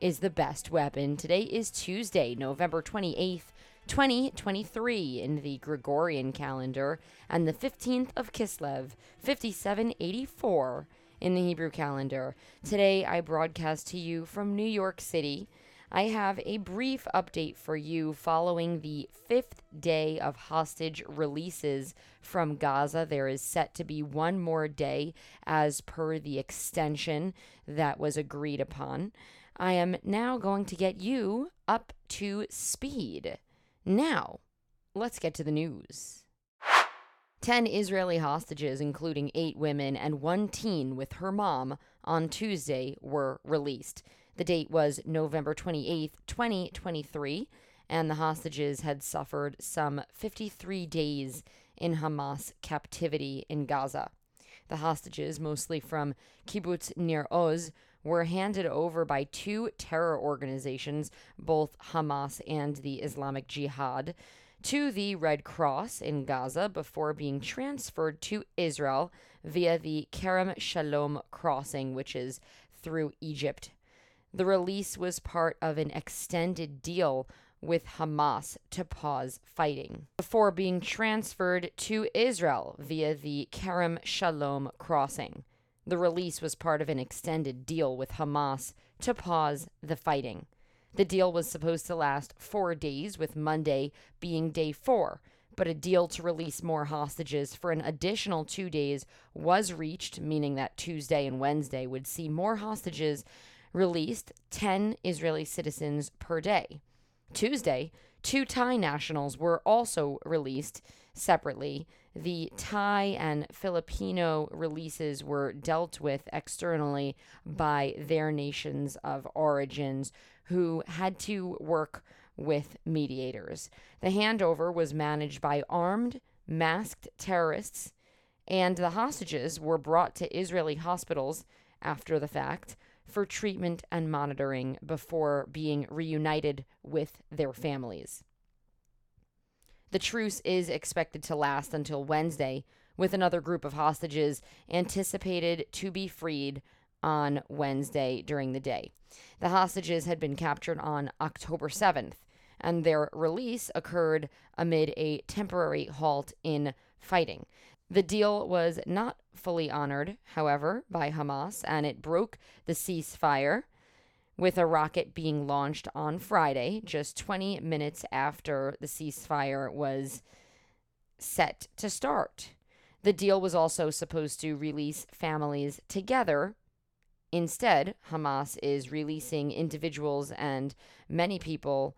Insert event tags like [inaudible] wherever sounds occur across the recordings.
is the best weapon. Today is Tuesday, November 28th, 2023 in the Gregorian calendar, and the 15th of Kislev, 5784 in the Hebrew calendar. Today I broadcast to you from New York City. I have a brief update for you following the fifth day of hostage releases from Gaza. There is set to be one more day as per the extension that was agreed upon. I am now going to get you up to speed. Now, let's get to the news. 10 Israeli hostages, including eight women and one teen with her mom, on Tuesday were released. The date was November 28, 2023, and the hostages had suffered some 53 days in Hamas captivity in Gaza. The hostages, mostly from Kibbutz Nir Oz, were handed over by two terror organizations, both Hamas and the Islamic Jihad, to the Red Cross in Gaza before being transferred to Israel via the Kerem Shalom crossing, which is through Egypt. The release was part of an extended deal with Hamas to pause fighting before being transferred to Israel via the Kerem Shalom crossing. The release was part of an extended deal with Hamas to pause the fighting. The deal was supposed to last four days, with Monday being day four, but a deal to release more hostages for an additional two days was reached, meaning that Tuesday and Wednesday would see more hostages released 10 Israeli citizens per day. Tuesday, two Thai nationals were also released separately. The Thai and Filipino releases were dealt with externally by their nations of origins who had to work with mediators. The handover was managed by armed, masked terrorists, and the hostages were brought to Israeli hospitals after the fact for treatment and monitoring before being reunited with their families. The truce is expected to last until Wednesday, with another group of hostages anticipated to be freed on Wednesday during the day. The hostages had been captured on October 7th, and their release occurred amid a temporary halt in fighting. The deal was not fully honored, however, by Hamas, and it broke the ceasefire with a rocket being launched on Friday, just 20 minutes after the ceasefire was set to start. The deal was also supposed to release families together. Instead, Hamas is releasing individuals and many people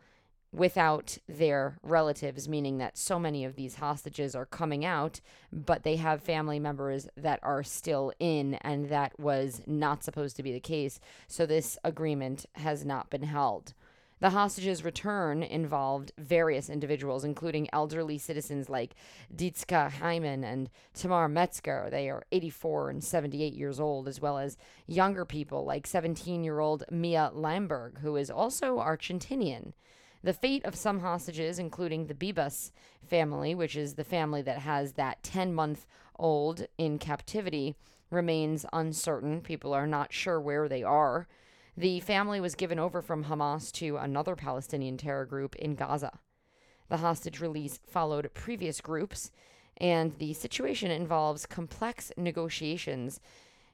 without their relatives, meaning that so many of these hostages are coming out, but they have family members that are still in, and that was not supposed to be the case. So this agreement has not been held. The hostages' return involved various individuals, including elderly citizens like Ditska Hyman and Tamar Metzger. They are 84 and 78 years old, as well as younger people like 17 year old Mia Lamberg, who is also Argentinian. The fate of some hostages, including the Bibas family, which is the family that has that 10 month old in captivity, remains uncertain. People are not sure where they are. The family was given over from Hamas to another Palestinian terror group in Gaza. The hostage release followed previous groups, and the situation involves complex negotiations,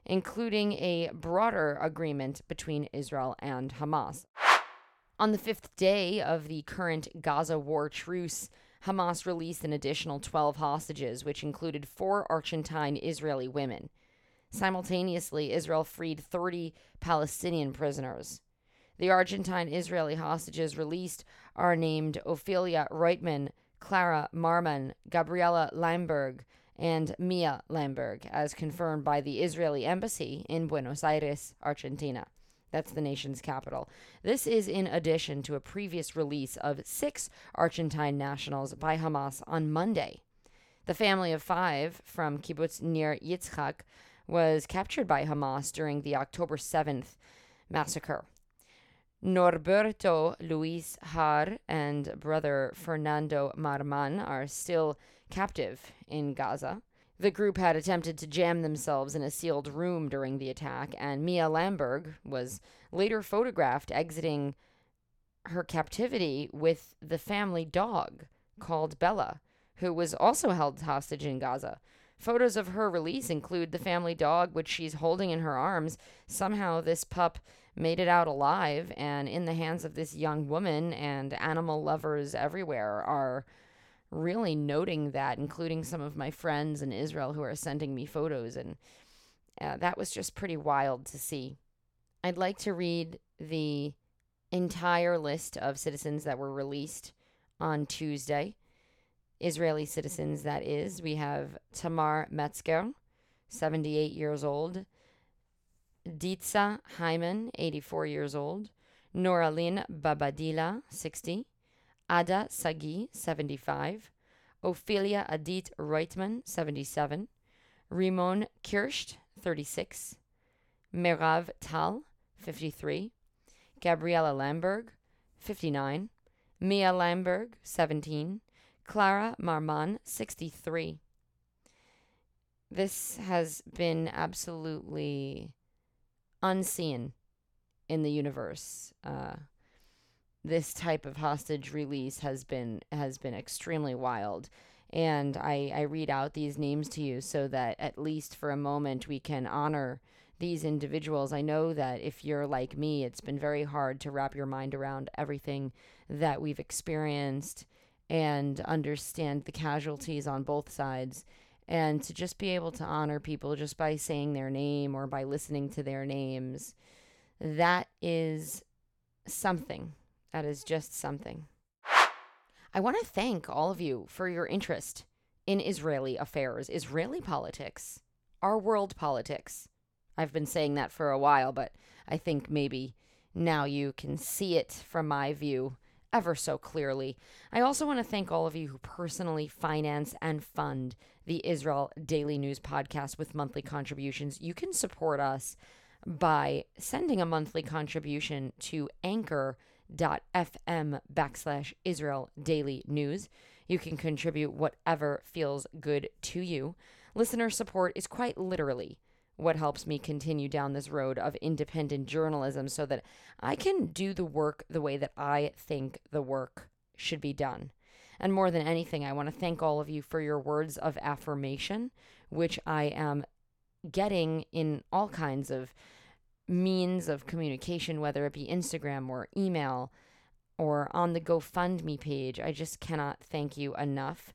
including a broader agreement between Israel and Hamas. On the fifth day of the current Gaza war truce, Hamas released an additional 12 hostages, which included four Argentine Israeli women. Simultaneously, Israel freed 30 Palestinian prisoners. The Argentine Israeli hostages released are named Ophelia Reutman, Clara Marman, Gabriela Lamberg, and Mia Lamberg, as confirmed by the Israeli embassy in Buenos Aires, Argentina. That's the nation's capital. This is in addition to a previous release of six Argentine nationals by Hamas on Monday. The family of five from Kibbutz Nir Yitzhak was captured by Hamas during the October 7th massacre. Norberto Luis Har and brother Fernando Marman are still captive in Gaza. The group had attempted to jam themselves in a sealed room during the attack, and Mia Lamberg was later photographed exiting her captivity with the family dog called Bella, who was also held hostage in Gaza. Photos of her release include the family dog, which she's holding in her arms. Somehow, this pup made it out alive and in the hands of this young woman, and animal lovers everywhere are really noting that, including some of my friends in Israel who are sending me photos. And uh, that was just pretty wild to see. I'd like to read the entire list of citizens that were released on Tuesday. Israeli citizens, that is. We have Tamar Metzger, 78 years old, Ditsa Hyman, 84 years old, Noralin Babadila, 60, Ada Sagi, 75, Ophelia Adit Reutman, 77, Rimon Kirst, 36, Merav Tal, 53, Gabriella Lamberg, 59, Mia Lamberg, 17, Clara Marman, 63. This has been absolutely unseen in the universe. Uh, this type of hostage release has been has been extremely wild. And I, I read out these names to you so that at least for a moment we can honor these individuals. I know that if you're like me, it's been very hard to wrap your mind around everything that we've experienced and understand the casualties on both sides and to just be able to honor people just by saying their name or by listening to their names that is something that is just something i want to thank all of you for your interest in israeli affairs israeli politics our world politics i've been saying that for a while but i think maybe now you can see it from my view ever so clearly. I also want to thank all of you who personally finance and fund the Israel Daily News podcast with monthly contributions. You can support us by sending a monthly contribution to anchor.fm backslash Israel Daily News. You can contribute whatever feels good to you. Listener support is quite literally what helps me continue down this road of independent journalism so that I can do the work the way that I think the work should be done. And more than anything, I want to thank all of you for your words of affirmation, which I am getting in all kinds of means of communication, whether it be Instagram or email or on the GoFundMe page. I just cannot thank you enough.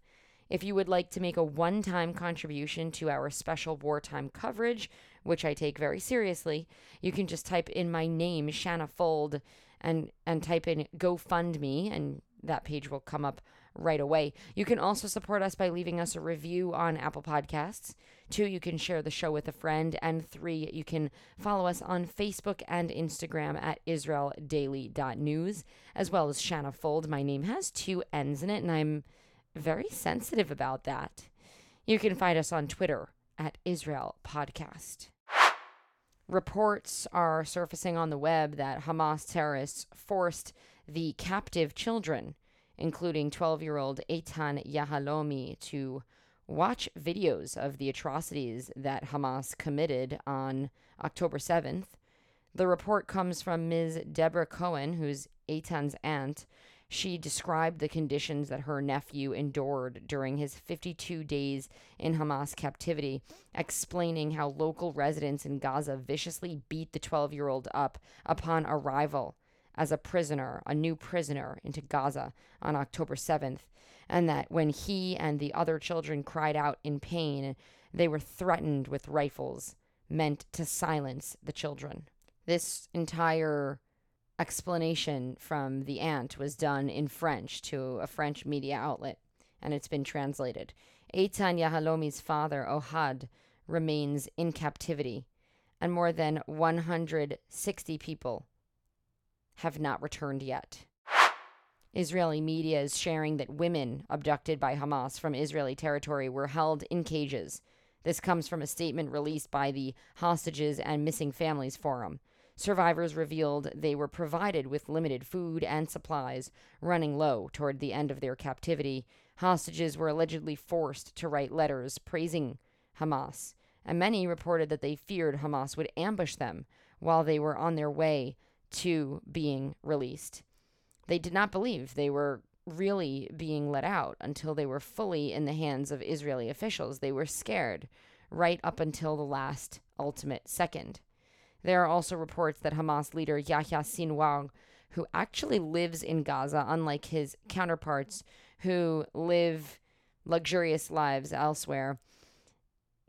If you would like to make a one time contribution to our special wartime coverage, which I take very seriously, you can just type in my name, Shanna Fuld, and, and type in GoFundMe, and that page will come up right away. You can also support us by leaving us a review on Apple Podcasts. Two, you can share the show with a friend. And three, you can follow us on Facebook and Instagram at IsraelDaily.news, as well as Shanna Fuld. My name has two N's in it, and I'm very sensitive about that. You can find us on Twitter at Israel Podcast. Reports are surfacing on the web that Hamas terrorists forced the captive children, including 12 year old Eitan Yahalomi, to watch videos of the atrocities that Hamas committed on October 7th. The report comes from Ms. Deborah Cohen, who's Eitan's aunt, she described the conditions that her nephew endured during his 52 days in Hamas captivity, explaining how local residents in Gaza viciously beat the 12 year old up upon arrival as a prisoner, a new prisoner, into Gaza on October 7th, and that when he and the other children cried out in pain, they were threatened with rifles meant to silence the children. This entire explanation from the aunt was done in French to a French media outlet, and it's been translated. Eitan Yahalomi's father, Ohad, remains in captivity, and more than 160 people have not returned yet. Israeli media is sharing that women abducted by Hamas from Israeli territory were held in cages. This comes from a statement released by the Hostages and Missing Families Forum. Survivors revealed they were provided with limited food and supplies, running low toward the end of their captivity. Hostages were allegedly forced to write letters praising Hamas, and many reported that they feared Hamas would ambush them while they were on their way to being released. They did not believe they were really being let out until they were fully in the hands of Israeli officials. They were scared right up until the last ultimate second. There are also reports that Hamas leader Yahya Sinwar, who actually lives in Gaza, unlike his counterparts who live luxurious lives elsewhere,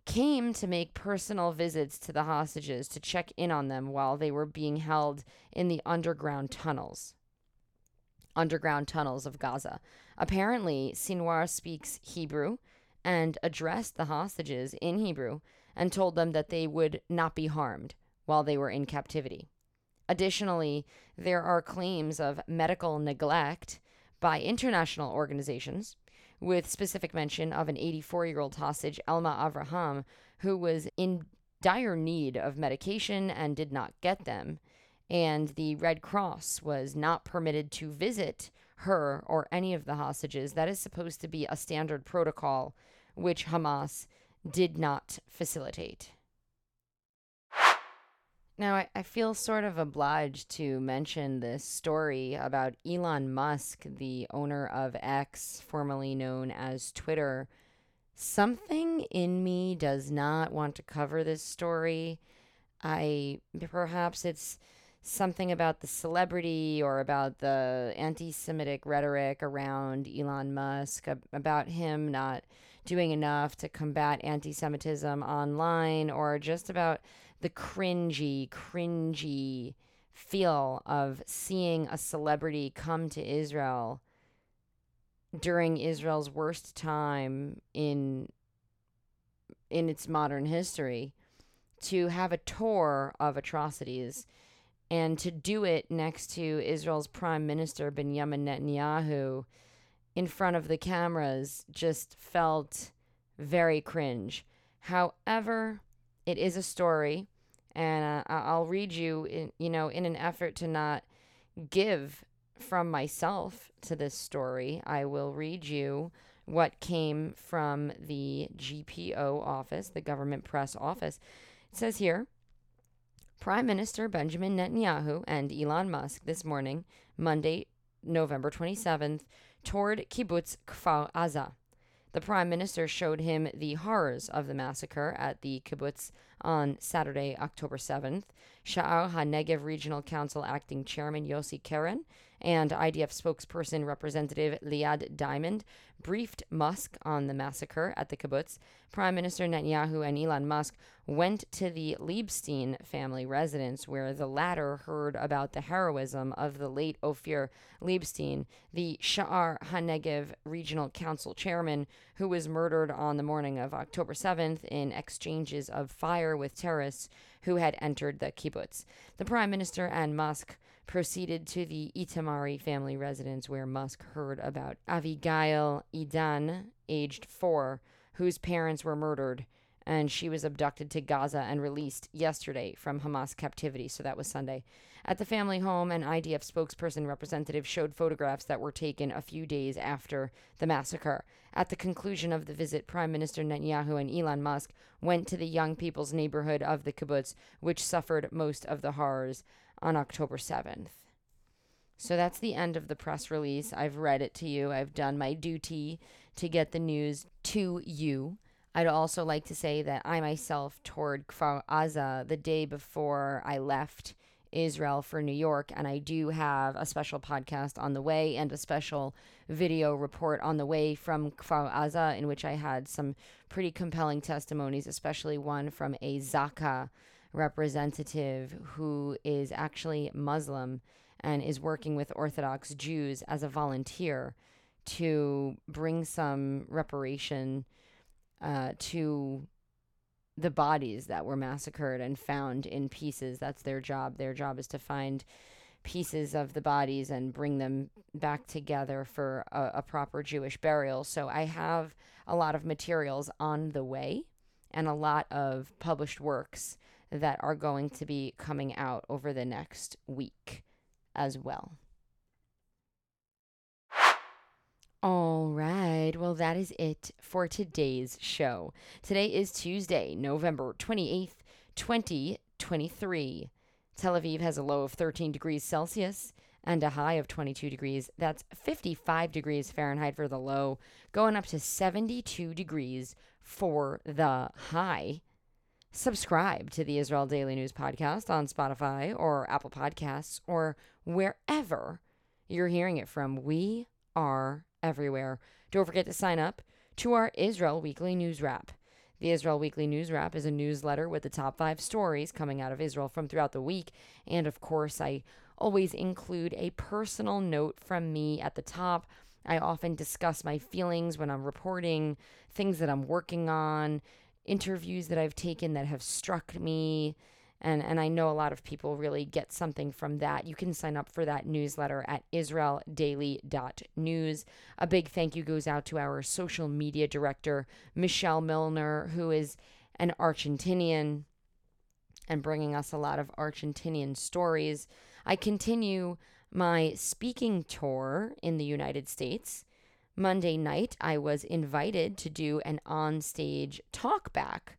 came to make personal visits to the hostages to check in on them while they were being held in the underground tunnels. Underground tunnels of Gaza. Apparently, Sinwar speaks Hebrew and addressed the hostages in Hebrew and told them that they would not be harmed while they were in captivity. Additionally, there are claims of medical neglect by international organizations with specific mention of an 84 year old hostage, Elma Avraham, who was in dire need of medication and did not get them. And the Red Cross was not permitted to visit her or any of the hostages. That is supposed to be a standard protocol, which Hamas did not facilitate. Now, I, I feel sort of obliged to mention this story about Elon Musk, the owner of X, formerly known as Twitter. Something in me does not want to cover this story. I perhaps it's something about the celebrity or about the anti Semitic rhetoric around Elon Musk, about him not doing enough to combat anti Semitism online, or just about the cringy, cringy feel of seeing a celebrity come to Israel during Israel's worst time in in its modern history to have a tour of atrocities and to do it next to Israel's prime minister Benjamin Netanyahu in front of the cameras just felt very cringe. However, it is a story and uh, I'll read you, in, you know, in an effort to not give from myself to this story. I will read you what came from the GPO office, the government press office. It says here Prime Minister Benjamin Netanyahu and Elon Musk this morning, Monday, November 27th, toured kibbutz Kfar Aza. The prime minister showed him the horrors of the massacre at the kibbutz on Saturday, October 7th. Sha'ar HaNegev Regional Council Acting Chairman Yossi Keren and IDF spokesperson Representative Liad Diamond briefed Musk on the massacre at the kibbutz. Prime Minister Netanyahu and Elon Musk went to the Liebstein family residence, where the latter heard about the heroism of the late Ophir Liebstein, the Sha'ar HaNegev Regional Council chairman, who was murdered on the morning of October 7th in exchanges of fire with terrorists who had entered the kibbutz. The Prime Minister and Musk proceeded to the Itamari family residence where Musk heard about Avigail Idan, aged four, whose parents were murdered, and she was abducted to Gaza and released yesterday from Hamas captivity. So that was Sunday. At the family home, an IDF spokesperson representative showed photographs that were taken a few days after the massacre. At the conclusion of the visit, Prime Minister Netanyahu and Elon Musk went to the young people's neighborhood of the kibbutz, which suffered most of the horrors on October 7th. So that's the end of the press release. I've read it to you. I've done my duty to get the news to you. I'd also like to say that I myself toured Kfar Aza the day before I left Israel for New York, and I do have a special podcast on the way and a special video report on the way from Kfar Aza, in which I had some pretty compelling testimonies, especially one from a Zaka representative who is actually Muslim and is working with Orthodox Jews as a volunteer to bring some reparation uh, to the bodies that were massacred and found in pieces. That's their job. Their job is to find pieces of the bodies and bring them back together for a, a proper Jewish burial. So I have a lot of materials on the way and a lot of published works that are going to be coming out over the next week as well. All right. Well, that is it for today's show. Today is Tuesday, November 28th, 2023. Tel Aviv has a low of 13 degrees Celsius and a high of 22 degrees. That's 55 degrees Fahrenheit for the low, going up to 72 degrees for the high. Subscribe to the Israel Daily News Podcast on Spotify or Apple Podcasts or wherever you're hearing it from. We are everywhere. Don't forget to sign up to our Israel Weekly News Wrap. The Israel Weekly News Wrap is a newsletter with the top five stories coming out of Israel from throughout the week. And of course, I always include a personal note from me at the top. I often discuss my feelings when I'm reporting, things that I'm working on, interviews that I've taken that have struck me, and and I know a lot of people really get something from that. You can sign up for that newsletter at israeldaily.news. A big thank you goes out to our social media director Michelle Milner, who is an Argentinian and bringing us a lot of Argentinian stories. I continue my speaking tour in the United States. Monday night, I was invited to do an on-stage talkback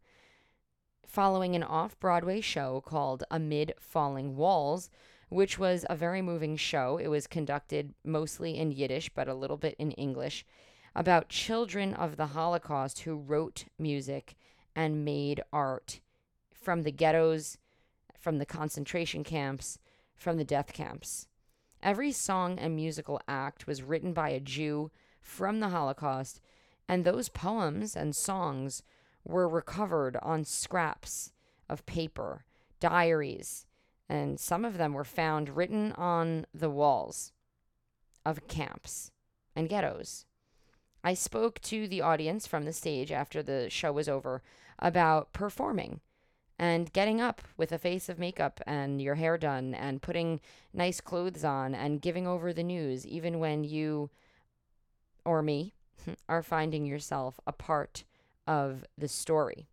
following an off Broadway show called Amid Falling Walls, which was a very moving show. It was conducted mostly in Yiddish, but a little bit in English, about children of the Holocaust who wrote music and made art from the ghettos, from the concentration camps, from the death camps. Every song and musical act was written by a Jew from the Holocaust, and those poems and songs were recovered on scraps of paper, diaries, and some of them were found written on the walls of camps and ghettos. I spoke to the audience from the stage after the show was over about performing and getting up with a face of makeup and your hair done and putting nice clothes on and giving over the news, even when you or me [laughs] are finding yourself a part of the story?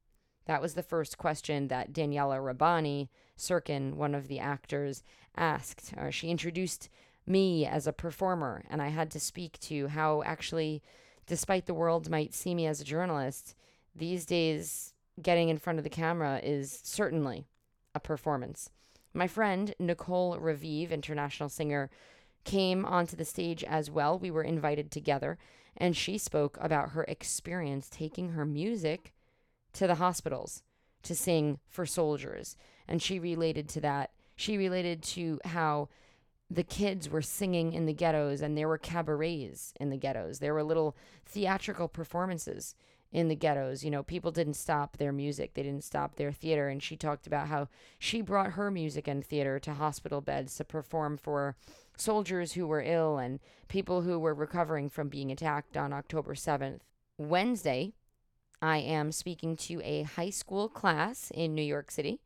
That was the first question that Daniela Rabani, Sirkin, one of the actors, asked. Uh, she introduced me as a performer, and I had to speak to how actually, despite the world might see me as a journalist, these days getting in front of the camera is certainly a performance. My friend Nicole Raviv, international singer, came onto the stage as well. We were invited together, and she spoke about her experience taking her music to the hospitals to sing for soldiers. And she related to that. She related to how the kids were singing in the ghettos and there were cabarets in the ghettos. There were little theatrical performances in the ghettos. You know, people didn't stop their music, they didn't stop their theater. And she talked about how she brought her music and theater to hospital beds to perform for soldiers who were ill and people who were recovering from being attacked on October 7th. Wednesday, I am speaking to a high school class in New York City.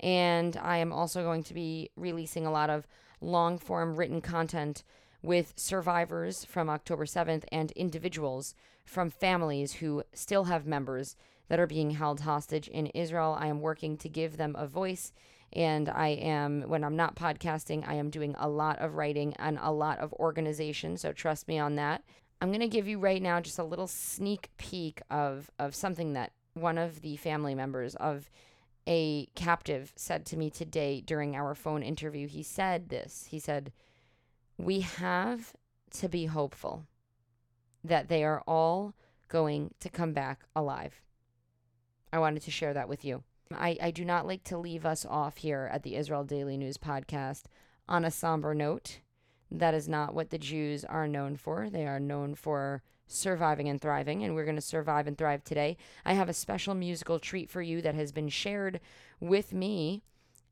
And I am also going to be releasing a lot of long form written content with survivors from October 7th and individuals from families who still have members that are being held hostage in Israel. I am working to give them a voice. And I am, when I'm not podcasting, I am doing a lot of writing and a lot of organization. So trust me on that. I'm going to give you right now just a little sneak peek of, of something that one of the family members of a captive said to me today during our phone interview. He said this He said, We have to be hopeful that they are all going to come back alive. I wanted to share that with you. I, I do not like to leave us off here at the Israel Daily News podcast on a somber note. That is not what the Jews are known for. They are known for surviving and thriving, and we're going to survive and thrive today. I have a special musical treat for you that has been shared with me,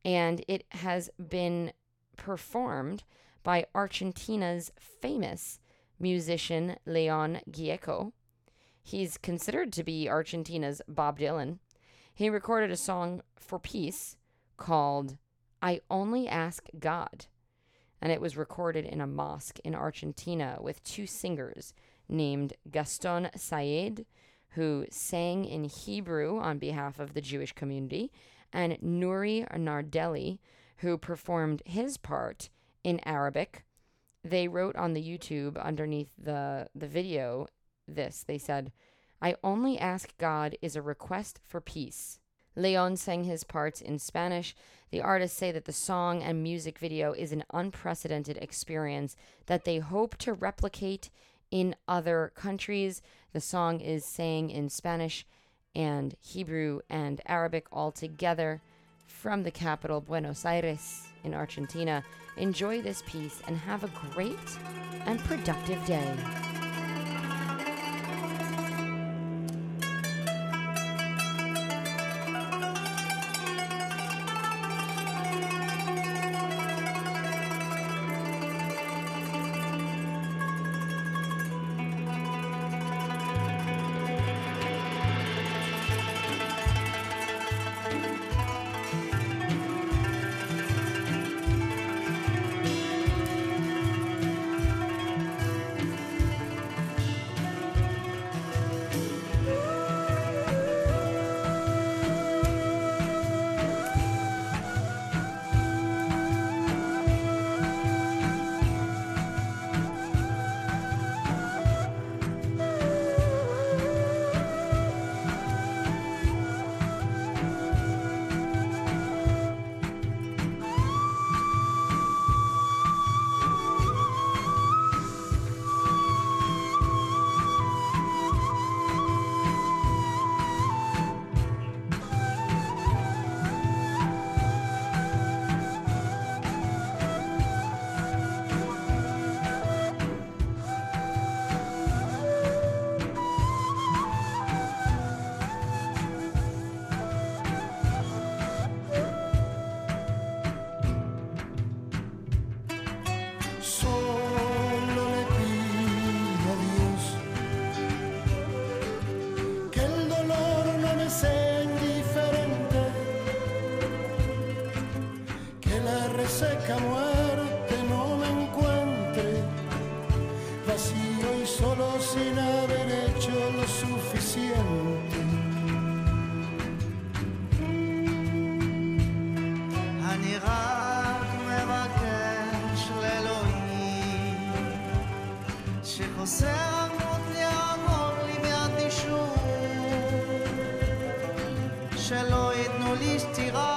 and it has been performed by Argentina's famous musician Leon Gieco. He's considered to be Argentina's Bob Dylan. He recorded a song for peace called I Only Ask God. And it was recorded in a mosque in Argentina with two singers named Gaston Saied, who sang in Hebrew on behalf of the Jewish community, and Nuri Nardelli, who performed his part in Arabic. They wrote on the YouTube underneath the, the video this. They said, I only ask God is a request for peace. Leon sang his parts in Spanish. The artists say that the song and music video is an unprecedented experience that they hope to replicate in other countries. The song is sang in Spanish and Hebrew and Arabic all together from the capital, Buenos Aires, in Argentina. Enjoy this piece and have a great and productive day. nicht Tirol.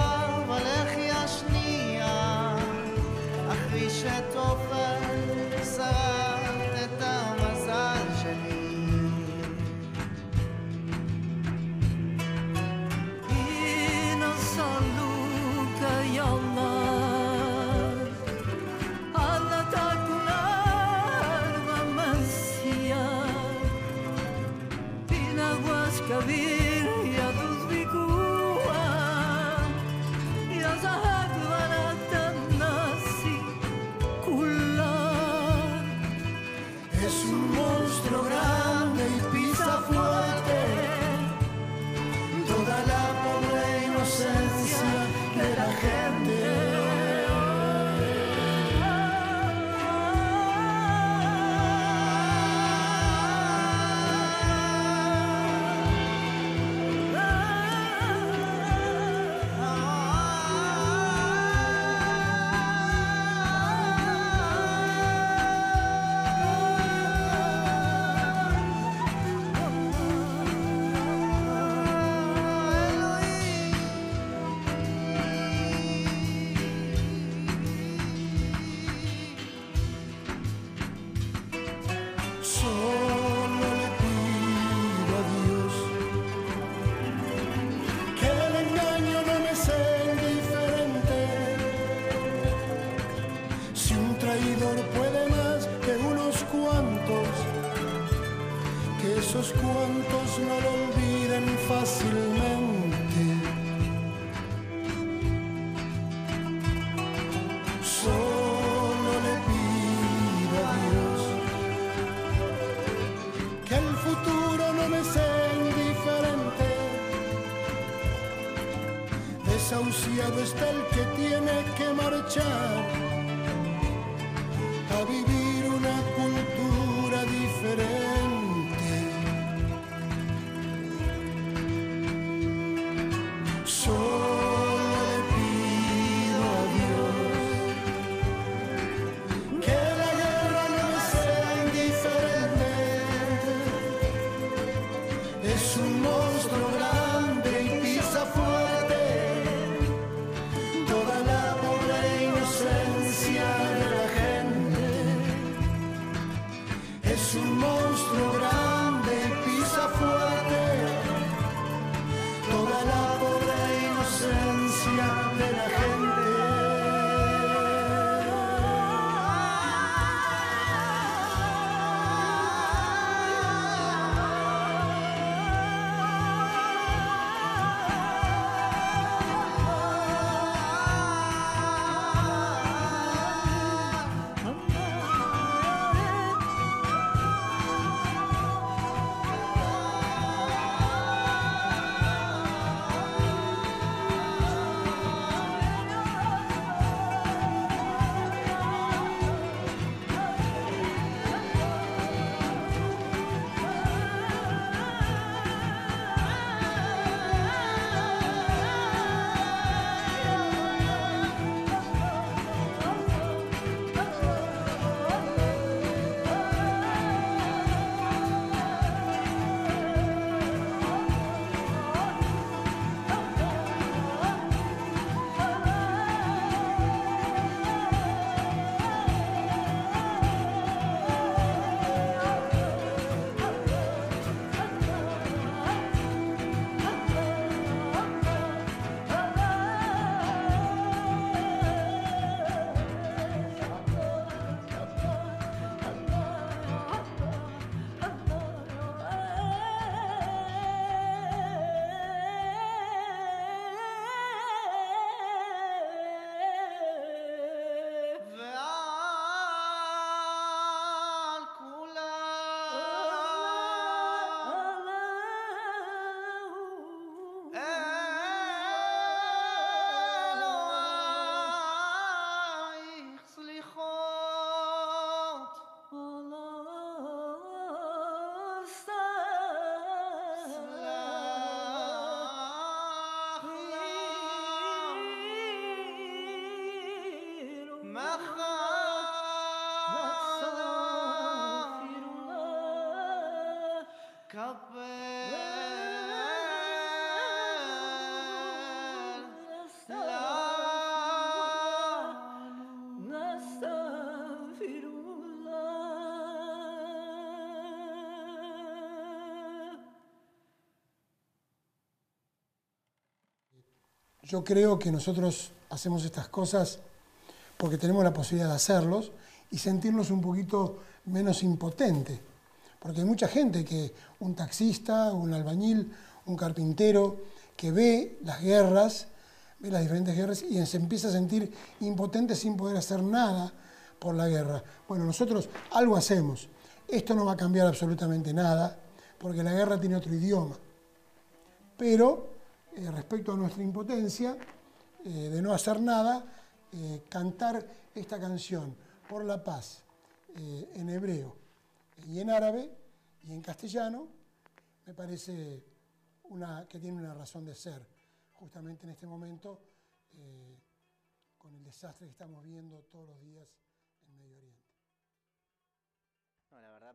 Yo creo que nosotros hacemos estas cosas porque tenemos la posibilidad de hacerlos y sentirnos un poquito menos impotentes. Porque hay mucha gente que, un taxista, un albañil, un carpintero, que ve las guerras, ve las diferentes guerras y se empieza a sentir impotente sin poder hacer nada por la guerra. Bueno, nosotros algo hacemos. Esto no va a cambiar absolutamente nada, porque la guerra tiene otro idioma. Pero eh, respecto a nuestra impotencia eh, de no hacer nada, eh, cantar esta canción por la paz en hebreo y en árabe y en castellano, me parece una, que tiene una razón de ser, justamente en este momento, con el desastre que estamos viendo todos los días en Medio Oriente. La verdad